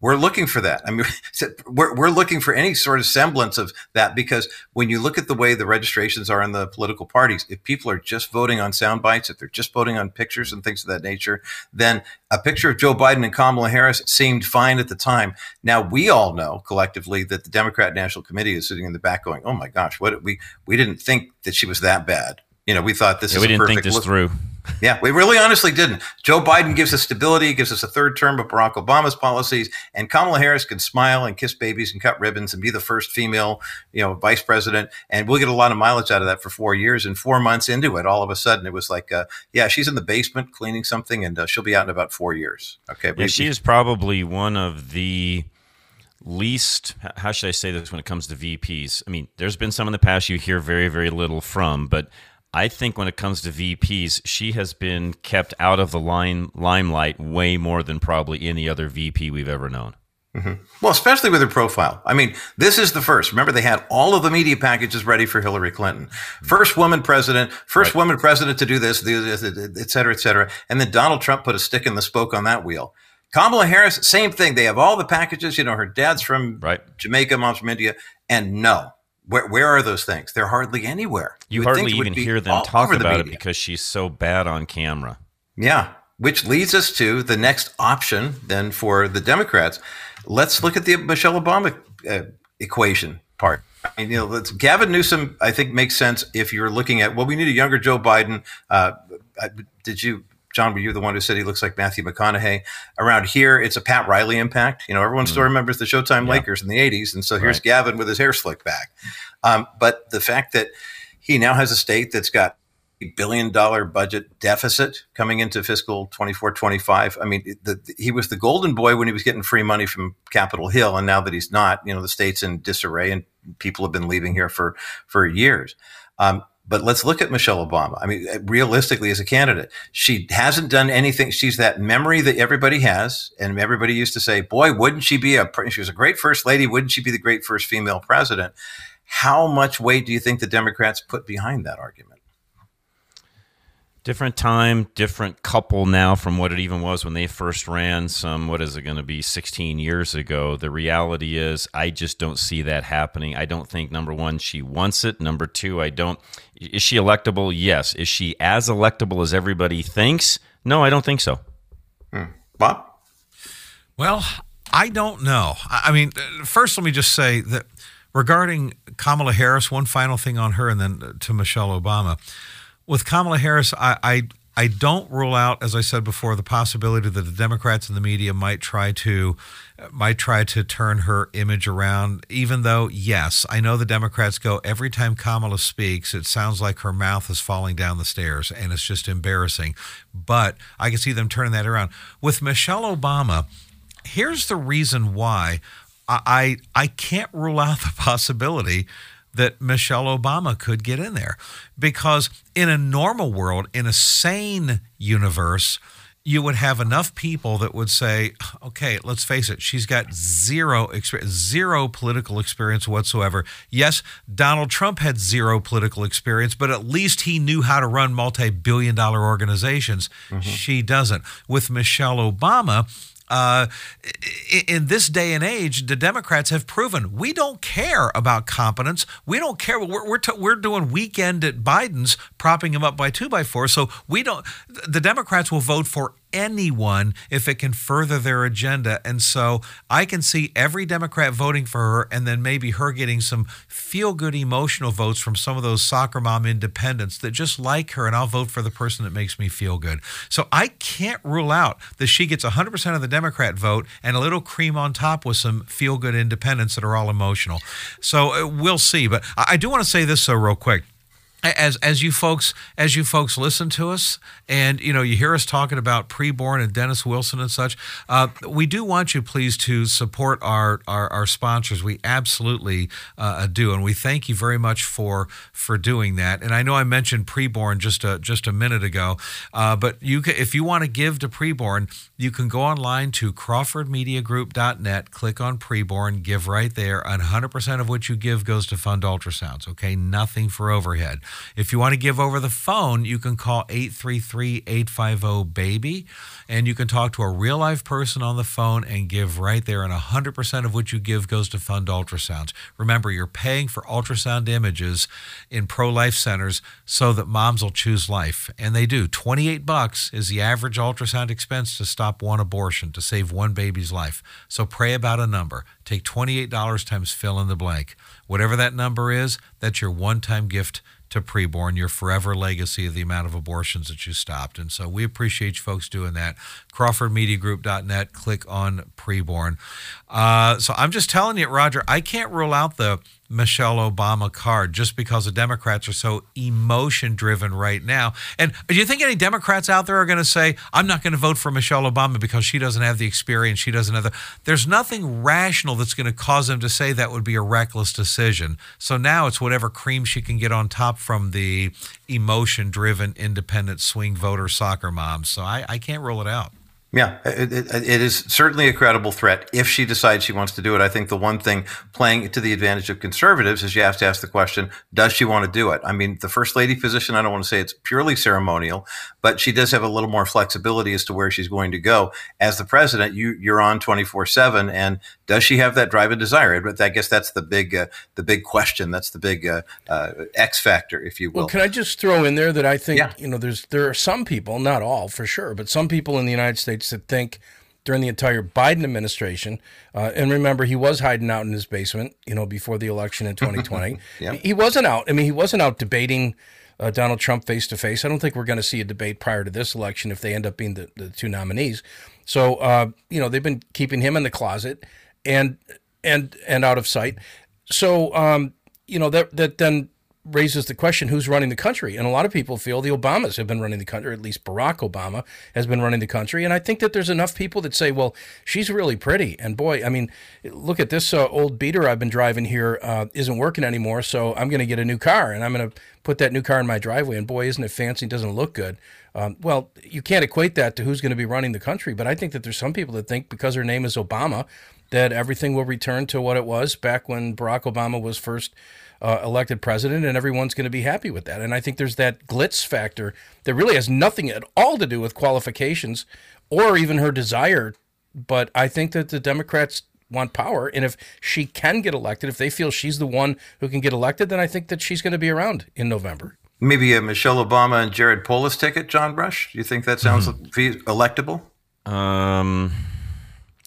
We're looking for that. I mean, *laughs* we're, we're looking for any sort of semblance of that because when you look at the way the registrations are in the political parties, if people are just voting on sound bites, if they're just voting on pictures and things of that nature, then a picture of Joe Biden and Kamala Harris seemed fine at the time. Now we all know collectively that the Democrat National Committee is sitting in the back going, "Oh my gosh, what we we didn't think that she was that bad." You know, we thought this yeah, is we didn't think this look. through. Yeah, we really honestly didn't. Joe Biden gives us stability, gives us a third term of Barack Obama's policies, and Kamala Harris can smile and kiss babies and cut ribbons and be the first female, you know, vice president, and we'll get a lot of mileage out of that for four years. And four months into it, all of a sudden, it was like, uh, yeah, she's in the basement cleaning something, and uh, she'll be out in about four years. Okay, yeah, she is probably one of the least how should i say this when it comes to vps i mean there's been some in the past you hear very very little from but I think when it comes to VPs, she has been kept out of the line limelight way more than probably any other VP we've ever known. Mm-hmm. Well, especially with her profile. I mean, this is the first. Remember, they had all of the media packages ready for Hillary Clinton. First woman president, first right. woman president to do this, et cetera, et cetera. And then Donald Trump put a stick in the spoke on that wheel. Kamala Harris, same thing. They have all the packages. You know, her dad's from right. Jamaica, mom's from India. And no, where, where are those things? They're hardly anywhere. You, you hardly even hear them talk about it because she's so bad on camera. Yeah, which leads us to the next option then for the Democrats. Let's look at the Michelle Obama uh, equation part. I mean, you know, Gavin Newsom. I think makes sense if you're looking at well, we need a younger Joe Biden. Uh, did you John, were you the one who said he looks like Matthew McConaughey? Around here, it's a Pat Riley impact. You know, everyone mm. still remembers the Showtime yeah. Lakers in the 80s. And so here's right. Gavin with his hair slicked back. Um, but the fact that he now has a state that's got a billion dollar budget deficit coming into fiscal 24 25. I mean, the, the, he was the golden boy when he was getting free money from Capitol Hill. And now that he's not, you know, the state's in disarray and people have been leaving here for, for years. Um, but let's look at Michelle Obama. I mean, eh, realistically, as a candidate, she hasn't done anything. She's that memory that everybody has, and everybody used to say, "Boy, wouldn't she be a? She was a great first lady. Wouldn't she be the great first female president?" How much weight do you think the Democrats put behind that argument? Different time, different couple now from what it even was when they first ran some, what is it going to be, 16 years ago. The reality is, I just don't see that happening. I don't think, number one, she wants it. Number two, I don't. Is she electable? Yes. Is she as electable as everybody thinks? No, I don't think so. Hmm. Bob? Well, I don't know. I mean, first, let me just say that regarding Kamala Harris, one final thing on her and then to Michelle Obama with Kamala Harris, I, I I don't rule out, as I said before, the possibility that the Democrats and the media might try to might try to turn her image around. Even though, yes, I know the Democrats go every time Kamala speaks, it sounds like her mouth is falling down the stairs, and it's just embarrassing. But I can see them turning that around with Michelle Obama. Here's the reason why I I can't rule out the possibility that Michelle Obama could get in there. Because in a normal world, in a sane universe, you would have enough people that would say, okay, let's face it, she's got zero experience, zero political experience whatsoever. Yes, Donald Trump had zero political experience, but at least he knew how to run multi billion dollar organizations. Mm-hmm. She doesn't. With Michelle Obama, uh, in this day and age, the Democrats have proven we don't care about competence. We don't care. We're we're, t- we're doing weekend at Biden's, propping him up by two by four. So we don't. The Democrats will vote for anyone if it can further their agenda. And so I can see every Democrat voting for her and then maybe her getting some feel good emotional votes from some of those soccer mom independents that just like her. And I'll vote for the person that makes me feel good. So I can't rule out that she gets 100% of the Democrat vote and a little cream on top with some feel good independents that are all emotional. So uh, we'll see. But I do want to say this, though, real quick as as you folks as you folks listen to us and you know you hear us talking about preborn and Dennis Wilson and such uh, we do want you please to support our our, our sponsors. We absolutely uh, do. And we thank you very much for for doing that. And I know I mentioned preborn just a just a minute ago uh, but you can, if you want to give to preborn you can go online to crawfordmediagroup.net click on preborn give right there and 100% of what you give goes to fund ultrasounds okay? Nothing for overhead if you want to give over the phone, you can call 833 850 BABY and you can talk to a real life person on the phone and give right there. And 100% of what you give goes to fund ultrasounds. Remember, you're paying for ultrasound images in pro life centers so that moms will choose life. And they do. 28 bucks is the average ultrasound expense to stop one abortion, to save one baby's life. So pray about a number. Take $28 times fill in the blank. Whatever that number is, that's your one time gift to preborn, your forever legacy of the amount of abortions that you stopped. And so we appreciate you folks doing that. CrawfordMediaGroup.net, click on preborn. Uh, so I'm just telling you, Roger, I can't rule out the Michelle Obama card just because the Democrats are so emotion driven right now. And do you think any Democrats out there are going to say, I'm not going to vote for Michelle Obama because she doesn't have the experience, she doesn't have the. There's nothing rational that's going to cause them to say that would be a reckless decision. So now it's whatever cream she can get on top from the emotion driven independent swing voter soccer moms. So I, I can't rule it out. Yeah, it, it, it is certainly a credible threat if she decides she wants to do it. I think the one thing playing to the advantage of conservatives is you have to ask the question, does she want to do it? I mean, the first lady position, I don't want to say it's purely ceremonial, but she does have a little more flexibility as to where she's going to go. As the president, you, you're on 24 seven. And does she have that drive and desire? But I guess that's the big, uh, the big question. That's the big uh, uh, X factor, if you will. Well, can I just throw in there that I think, yeah. you know, there's, there are some people, not all for sure, but some people in the United States to think during the entire Biden administration. Uh, and remember, he was hiding out in his basement, you know, before the election in *laughs* 2020. yep. He wasn't out. I mean, he wasn't out debating uh, Donald Trump face to face. I don't think we're going to see a debate prior to this election if they end up being the, the two nominees. So, uh, you know, they've been keeping him in the closet and and and out of sight. So, um, you know, that that then raises the question who's running the country? And a lot of people feel the obamas have been running the country or at least barack obama has been running the country. And i think that there's enough people that say well she's really pretty. And boy i mean look at this uh, old beater i've been driving here uh, not working anymore. So i'm going to get a new car and i'm going to put that new car in my driveway. And boy isn't it fancy? Doesn't look good. Um, well you can't equate that to who's going to be running the country. But i think that there's some people that think because her name is obama that everything will return to what it was back when Barack Obama was first uh, elected president, and everyone's going to be happy with that. And I think there's that glitz factor that really has nothing at all to do with qualifications or even her desire. But I think that the Democrats want power, and if she can get elected, if they feel she's the one who can get elected, then I think that she's going to be around in November. Maybe a Michelle Obama and Jared Polis ticket, John Rush. Do you think that sounds mm-hmm. electable? Um,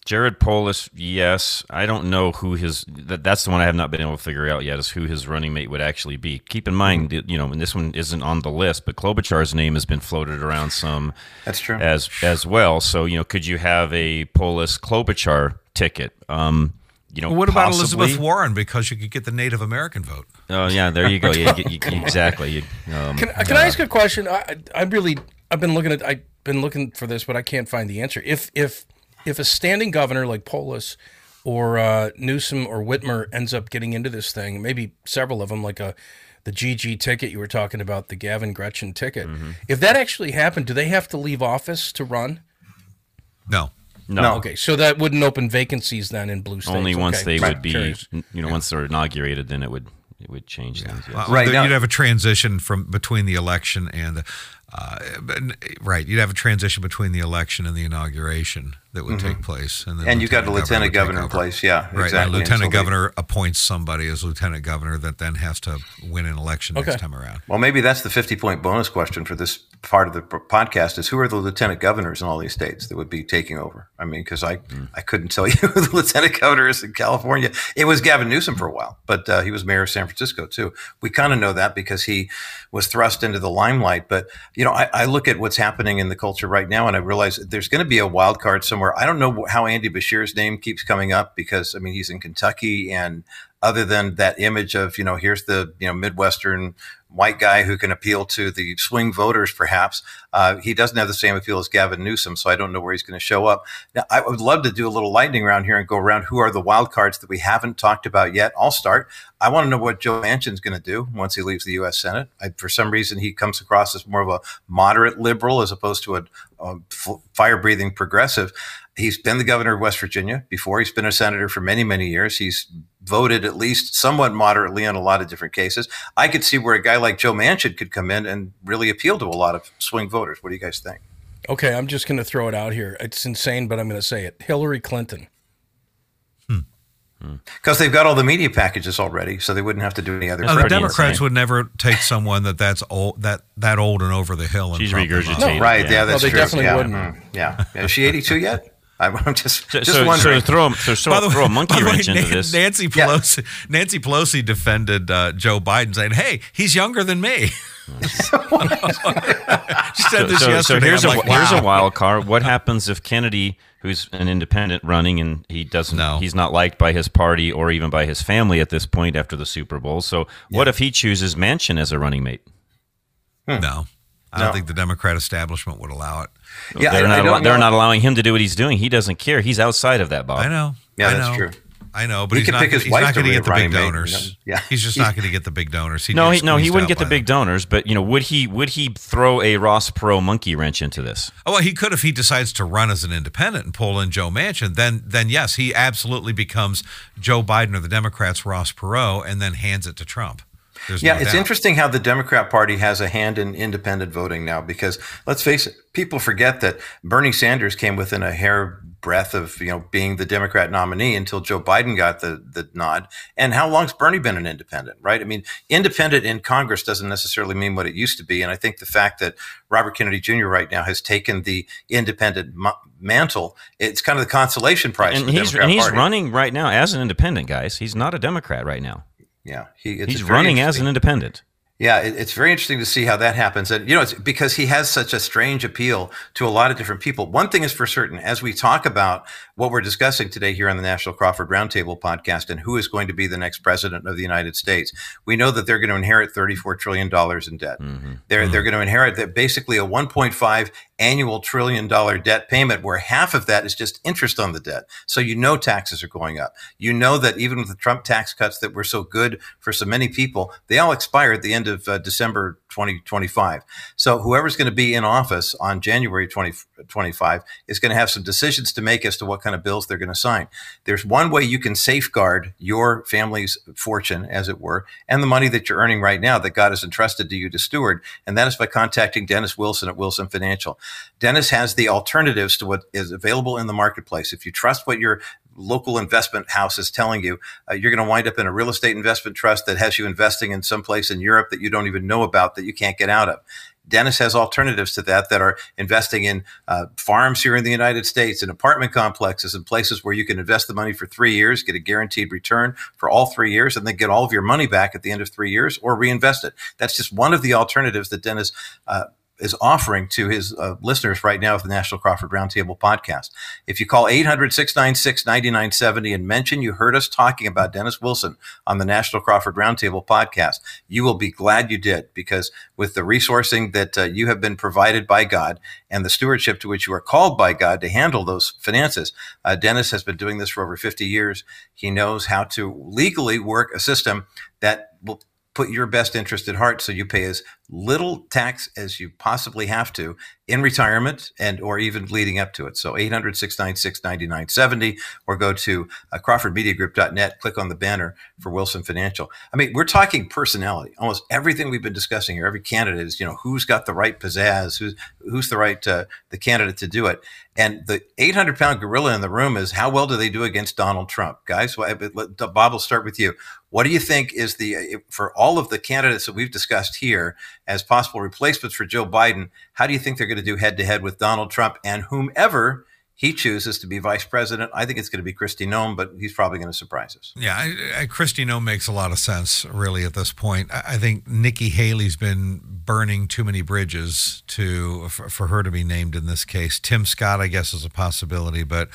Jared Polis, yes. I don't know who his. That, that's the one I have not been able to figure out yet. Is who his running mate would actually be. Keep in mind, mm-hmm. you know, and this one isn't on the list, but Klobuchar's name has been floated around some. That's true. As as well. So you know, could you have a Polis Klobuchar ticket? Um, you know, well, what about Elizabeth Warren because you could get the Native American vote? Oh yeah, there you go. Yeah, you, *laughs* you, exactly. You, um, can, can uh, I ask a question? I, I really, I've been looking at, I've been looking for this, but I can't find the answer. If if if a standing governor like Polis or uh, Newsom or Whitmer ends up getting into this thing, maybe several of them, like a uh, the GG ticket you were talking about, the Gavin Gretchen ticket. Mm-hmm. If that actually happened, do they have to leave office to run? No. No. no. Okay, so that wouldn't open vacancies then in blue states. Only once okay. they right. would be, Curious. you know, yeah. once they're inaugurated, then it would it would change yeah. things. Yes. Well, right, you'd have a transition from between the election and the uh, right, you'd have a transition between the election and the inauguration that would mm-hmm. take place, and, and you've got the lieutenant governor, in place, yeah, right. Exactly. lieutenant governor they... appoints somebody as lieutenant governor that then has to win an election okay. next time around. Well, maybe that's the fifty-point bonus question for this part of the podcast: is who are the lieutenant governors in all these states that would be taking over? I mean, because I mm. I couldn't tell *laughs* you who the lieutenant governor is in California. It was Gavin Newsom for a while, but uh, he was mayor of San Francisco too. We kind of know that because he was thrust into the limelight, but you know, I, I, look at what's happening in the culture right now, and I realize there's going to be a wild card somewhere. I don't know how Andy Beshear's name keeps coming up because I mean he's in Kentucky, and other than that image of you know here's the you know Midwestern white guy who can appeal to the swing voters, perhaps. Uh, he doesn't have the same appeal as Gavin Newsom, so I don't know where he's going to show up. Now, I would love to do a little lightning round here and go around who are the wild cards that we haven't talked about yet. I'll start. I want to know what Joe Manchin's going to do once he leaves the U.S. Senate. I, for some reason, he comes across as more of a moderate liberal as opposed to a, a fire breathing progressive. He's been the governor of West Virginia before. He's been a senator for many, many years. He's voted at least somewhat moderately on a lot of different cases. I could see where a guy like Joe Manchin could come in and really appeal to a lot of swing voters. What do you guys think? Okay, I'm just going to throw it out here. It's insane, but I'm going to say it. Hillary Clinton. Because they've got all the media packages already, so they wouldn't have to do any other. Oh, the Democrats would never take someone that that's old that that old and over the hill. And She's regurgitated. No, right? Yeah, yeah that's well, they true. definitely yeah. wouldn't. Mm-hmm. Yeah. Is she 82 yet? *laughs* I'm just, so, just so, wondering. So throw, so, so throw a monkey wrench into this. Nancy Pelosi, yeah. Nancy Pelosi defended uh, Joe Biden, saying, "Hey, he's younger than me." *laughs* she said this so, yesterday. So here's, a, like, wow. here's a wild card. What happens if Kennedy, who's an independent running, and he doesn't, no. he's not liked by his party or even by his family at this point after the Super Bowl? So yeah. what if he chooses Manchin as a running mate? Hmm. No. I don't think the Democrat establishment would allow it. Yeah, they're, I, not, I they're not allowing him to do what he's doing. He doesn't care. He's outside of that box. I know. Yeah, I that's know. true. I know, but he he's not, he's not going to get the big donors. Yeah, he's just not going to get the big donors. He no, he, no, he wouldn't get the big them. donors. But you know, would he? Would he throw a Ross Perot monkey wrench into this? Oh, well, he could if he decides to run as an independent and pull in Joe Manchin. Then, then yes, he absolutely becomes Joe Biden or the Democrats' Ross Perot, and then hands it to Trump. There's yeah, no it's doubt. interesting how the Democrat Party has a hand in independent voting now because let's face it, people forget that Bernie Sanders came within a hair breadth of you know being the Democrat nominee until Joe Biden got the the nod. And how long's Bernie been an independent, right? I mean, independent in Congress doesn't necessarily mean what it used to be. And I think the fact that Robert Kennedy Jr. right now has taken the independent mantle, it's kind of the consolation prize. And he's and he's running right now as an independent, guys. He's not a Democrat right now. Yeah, he, he's running as an independent. Yeah, it, it's very interesting to see how that happens. And, you know, it's because he has such a strange appeal to a lot of different people. One thing is for certain, as we talk about what we're discussing today here on the National Crawford Roundtable podcast and who is going to be the next president of the United States, we know that they're going to inherit $34 trillion in debt. Mm-hmm. They're, mm-hmm. they're going to inherit that basically a 1.5 annual trillion dollar debt payment where half of that is just interest on the debt. So you know taxes are going up. You know that even with the Trump tax cuts that were so good for so many people, they all expire at the end of uh, December 2025. So whoever's going to be in office on January 2025 is going to have some decisions to make as to what kind of bills they're going to sign. There's one way you can safeguard your family's fortune, as it were, and the money that you're earning right now that God has entrusted to you to steward, and that is by contacting Dennis Wilson at Wilson Financial. Dennis has the alternatives to what is available in the marketplace. If you trust what your local investment house is telling you, uh, you're going to wind up in a real estate investment trust that has you investing in some place in Europe that you don't even know about that you can't get out of. Dennis has alternatives to that that are investing in uh, farms here in the United States and apartment complexes and places where you can invest the money for three years, get a guaranteed return for all three years, and then get all of your money back at the end of three years or reinvest it. That's just one of the alternatives that Dennis uh, is offering to his uh, listeners right now of the National Crawford Roundtable podcast. If you call 800 696 9970 and mention you heard us talking about Dennis Wilson on the National Crawford Roundtable podcast, you will be glad you did because with the resourcing that uh, you have been provided by God and the stewardship to which you are called by God to handle those finances, uh, Dennis has been doing this for over 50 years. He knows how to legally work a system that will put your best interest at heart so you pay as little tax as you possibly have to in retirement and or even leading up to it. So 800-696-9970 or go to uh, crawfordmediagroup.net, click on the banner for Wilson Financial. I mean, we're talking personality. Almost everything we've been discussing here, every candidate is, you know, who's got the right pizzazz, who's, who's the right, uh, the candidate to do it. And the 800 pound gorilla in the room is how well do they do against Donald Trump? Guys, Bob, will start with you. What do you think is the, uh, for all of the candidates that we've discussed here as possible replacements for Joe Biden, how do you think they're going to do head to head with Donald Trump and whomever he chooses to be vice president. I think it's going to be Kristi Noem, but he's probably going to surprise us. Yeah, I, I, Kristi Noem makes a lot of sense, really, at this point. I, I think Nikki Haley's been burning too many bridges to for, for, her to be named in this case. Tim Scott, I guess, is a possibility, but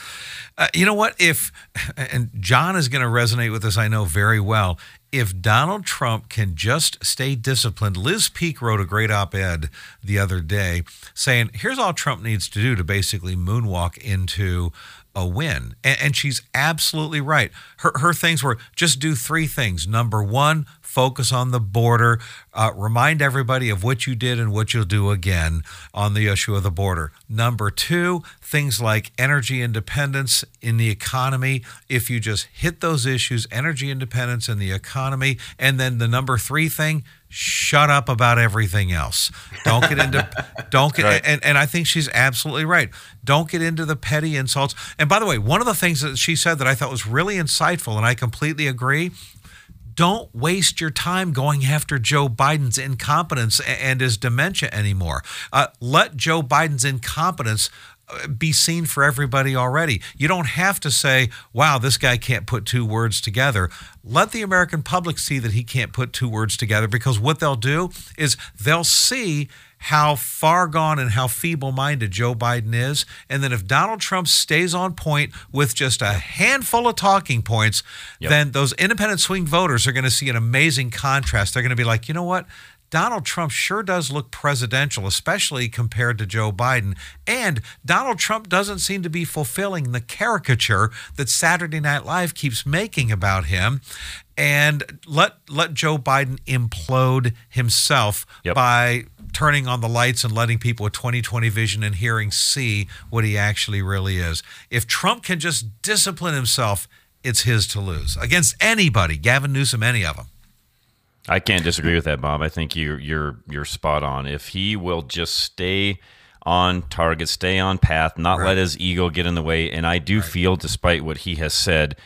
uh, you know what? If and John is going to resonate with this, I know very well if Donald Trump can just stay disciplined, Liz Peek wrote a great op ed the other day saying, here's all Trump needs to do to basically moonwalk into a win. And, and, she's absolutely right. Her, her things were just do three things. Number one, focus on the border, uh, remind everybody of what you did and what you'll do again on the issue of the border. Number two, things like energy independence in the economy. If you just hit those issues, energy independence in the economy, and then the number three thing, shut up about everything else. Don't get into *laughs* don't get right. and, and I think she's absolutely right. Don't get into the petty insults. And by the way, one of the things that she said that I thought was really insightful, and I completely agree, don't waste your time going after Joe Biden's incompetence and his dementia anymore. Uh, let Joe Biden's incompetence be seen for everybody already. You don't have to say, wow, this guy can't put two words together. Let the American public see that he can't put two words together because what they'll do is they'll see how far gone and how feeble minded Joe Biden is. And then if Donald Trump stays on point with just a handful of talking points, yep. then those independent swing voters are going to see an amazing contrast. They're going to be like, you know what? Donald Trump sure does look presidential, especially compared to Joe Biden. And Donald Trump doesn't seem to be fulfilling the caricature that Saturday Night Live keeps making about him and let let Joe Biden implode himself yep. by turning on the lights and letting people with 2020 vision and hearing see what he actually really is. If Trump can just discipline himself, it's his to lose against anybody, Gavin Newsom, any of them. I can't disagree with that, Bob. I think you you're you're spot on. If he will just stay on target, stay on path, not right. let his ego get in the way, and I do right. feel, despite what he has said,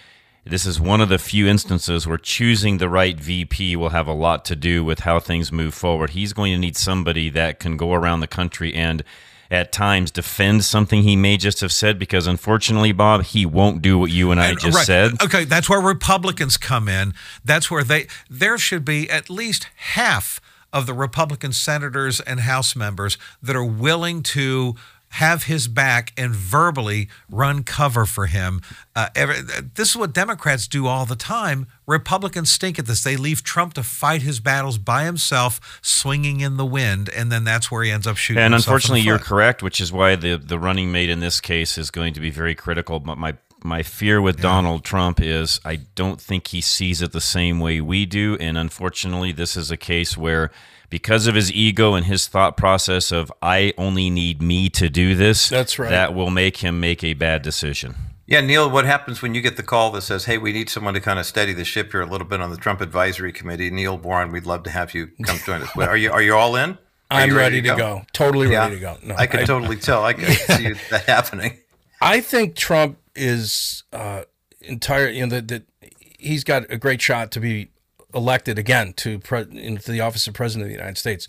this is one of the few instances where choosing the right VP will have a lot to do with how things move forward. He's going to need somebody that can go around the country and at times defend something he may just have said because unfortunately bob he won't do what you and i just right. said okay that's where republicans come in that's where they there should be at least half of the republican senators and house members that are willing to have his back and verbally run cover for him. Uh, every, this is what Democrats do all the time. Republicans stink at this. They leave Trump to fight his battles by himself, swinging in the wind, and then that's where he ends up shooting. And unfortunately, you're correct, which is why the the running mate in this case is going to be very critical. But my my fear with yeah. Donald Trump is I don't think he sees it the same way we do, and unfortunately, this is a case where because of his ego and his thought process of I only need me to do this. That's right. That will make him make a bad decision. Yeah, Neil, what happens when you get the call that says, "Hey, we need someone to kind of steady the ship here a little bit on the Trump Advisory Committee"? Neil Boron, we'd love to have you come join us. Are you are you all in? Are I'm ready, ready, to go? go. Totally yeah, ready to go. No, I can I, totally tell. I can *laughs* see that happening. I think Trump is uh, entire. You know that, that he's got a great shot to be elected again to pre- into the office of president of the United States.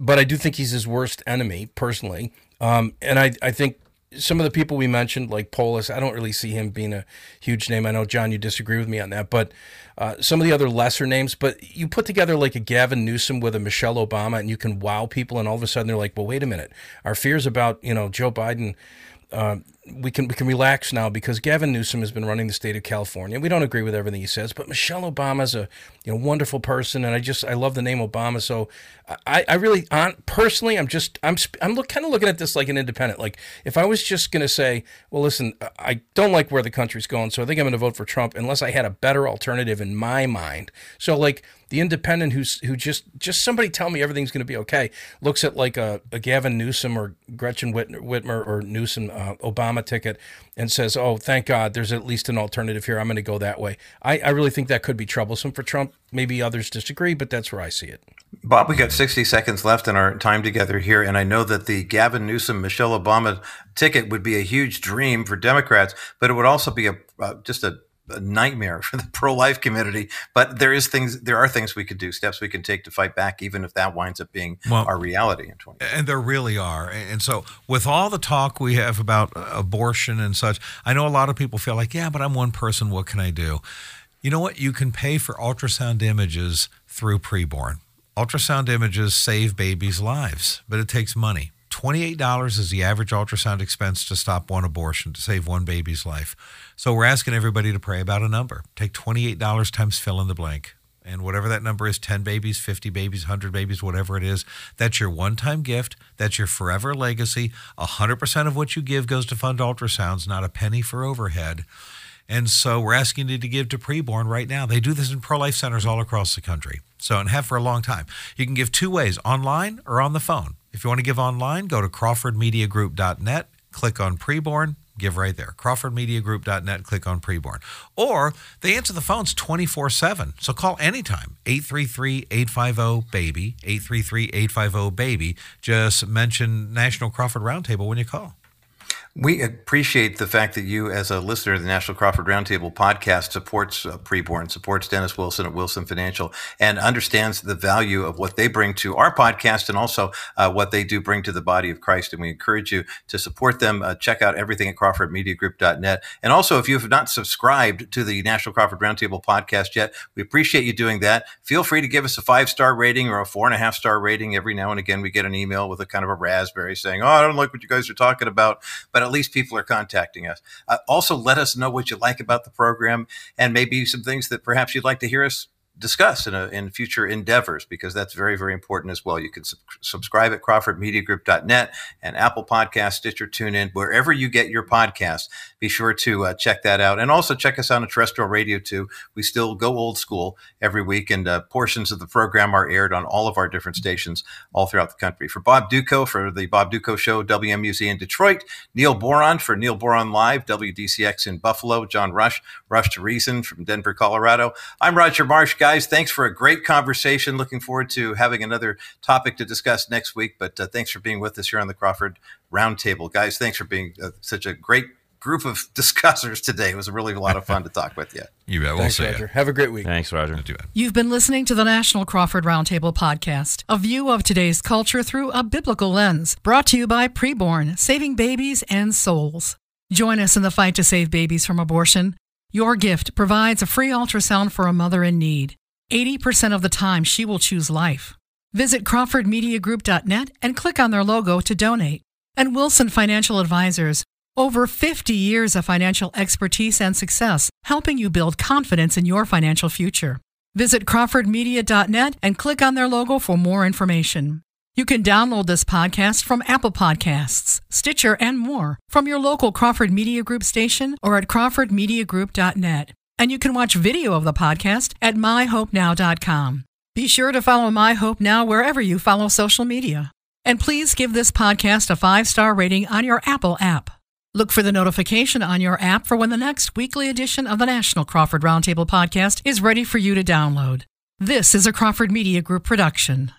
But I do think he's his worst enemy personally. Um, and I, I think some of the people we mentioned, like Polis, I don't really see him being a huge name. I know, John, you disagree with me on that, but uh, some of the other lesser names. But you put together like a Gavin Newsom with a Michelle Obama, and you can wow people, and all of a sudden they're like, well, wait a minute. Our fears about, you know, Joe Biden uh, we can we can relax now because Gavin Newsom has been running the state of California. We don't agree with everything he says, but Michelle Obama's a you know wonderful person, and I just I love the name Obama. So I, I really on, personally I'm just I'm I'm look, kind of looking at this like an independent. Like if I was just gonna say, well, listen, I don't like where the country's going, so I think I'm gonna vote for Trump unless I had a better alternative in my mind. So like the independent who's who just just somebody tell me everything's going to be okay looks at like a, a Gavin Newsom or Gretchen Whitmer or Newsom uh, Obama ticket and says, "Oh, thank God, there's at least an alternative here. I'm going to go that way." I, I really think that could be troublesome for Trump. Maybe others disagree, but that's where I see it. Bob, we got 60 seconds left in our time together here, and I know that the Gavin Newsom Michelle Obama ticket would be a huge dream for Democrats, but it would also be a uh, just a a nightmare *laughs* for the pro-life community. But there is things, there are things we could do, steps we can take to fight back, even if that winds up being well, our reality in 20. And there really are. And so, with all the talk we have about uh, abortion and such, I know a lot of people feel like, yeah, but I'm one person. What can I do? You know what? You can pay for ultrasound images through preborn. Ultrasound images save babies' lives, but it takes money. $28 is the average ultrasound expense to stop one abortion, to save one baby's life. So we're asking everybody to pray about a number. Take $28 times fill in the blank. And whatever that number is 10 babies, 50 babies, 100 babies, whatever it is that's your one time gift. That's your forever legacy. 100% of what you give goes to fund ultrasounds, not a penny for overhead. And so we're asking you to give to preborn right now. They do this in pro life centers all across the country. So, and have for a long time. You can give two ways online or on the phone. If you want to give online, go to crawfordmediagroup.net, click on preborn, give right there. crawfordmediagroup.net, click on preborn. Or they answer the phones 24 7. So call anytime 833 850 BABY, 833 850 BABY. Just mention National Crawford Roundtable when you call. We appreciate the fact that you, as a listener to the National Crawford Roundtable podcast, supports uh, Preborn, supports Dennis Wilson at Wilson Financial, and understands the value of what they bring to our podcast and also uh, what they do bring to the body of Christ. And we encourage you to support them. Uh, check out everything at CrawfordMediaGroup.net. And also, if you have not subscribed to the National Crawford Roundtable podcast yet, we appreciate you doing that. Feel free to give us a five star rating or a four and a half star rating. Every now and again, we get an email with a kind of a raspberry saying, "Oh, I don't like what you guys are talking about," but at least people are contacting us. Uh, also, let us know what you like about the program and maybe some things that perhaps you'd like to hear us discuss in, a, in future endeavors because that's very, very important as well. You can sub- subscribe at crawfordmediagroup.net and Apple Podcast, Stitcher, TuneIn, wherever you get your podcast. Be sure to uh, check that out. And also check us out on terrestrial radio too. We still go old school every week and uh, portions of the program are aired on all of our different stations all throughout the country. For Bob Dutko, for the Bob Dutko Show, WMUZ in Detroit, Neil Boron for Neil Boron Live, WDCX in Buffalo, John Rush, Rush to Reason from Denver, Colorado. I'm Roger Marsh guys, thanks for a great conversation. Looking forward to having another topic to discuss next week. But uh, thanks for being with us here on the Crawford Roundtable. Guys, thanks for being uh, such a great group of *laughs* discussers today. It was really a lot of fun to talk with you. You bet. We'll Thanks, see Roger. You. Have a great week. Thanks, Roger. You've been listening to the National Crawford Roundtable podcast, a view of today's culture through a biblical lens, brought to you by Preborn, saving babies and souls. Join us in the fight to save babies from abortion. Your gift provides a free ultrasound for a mother in need. 80% of the time, she will choose life. Visit CrawfordMediaGroup.net and click on their logo to donate. And Wilson Financial Advisors, over 50 years of financial expertise and success, helping you build confidence in your financial future. Visit CrawfordMedia.net and click on their logo for more information. You can download this podcast from Apple Podcasts, Stitcher, and more from your local Crawford Media Group station or at CrawfordMediaGroup.net. And you can watch video of the podcast at myhopenow.com. Be sure to follow My Hope Now wherever you follow social media. And please give this podcast a five star rating on your Apple app. Look for the notification on your app for when the next weekly edition of the National Crawford Roundtable podcast is ready for you to download. This is a Crawford Media Group production.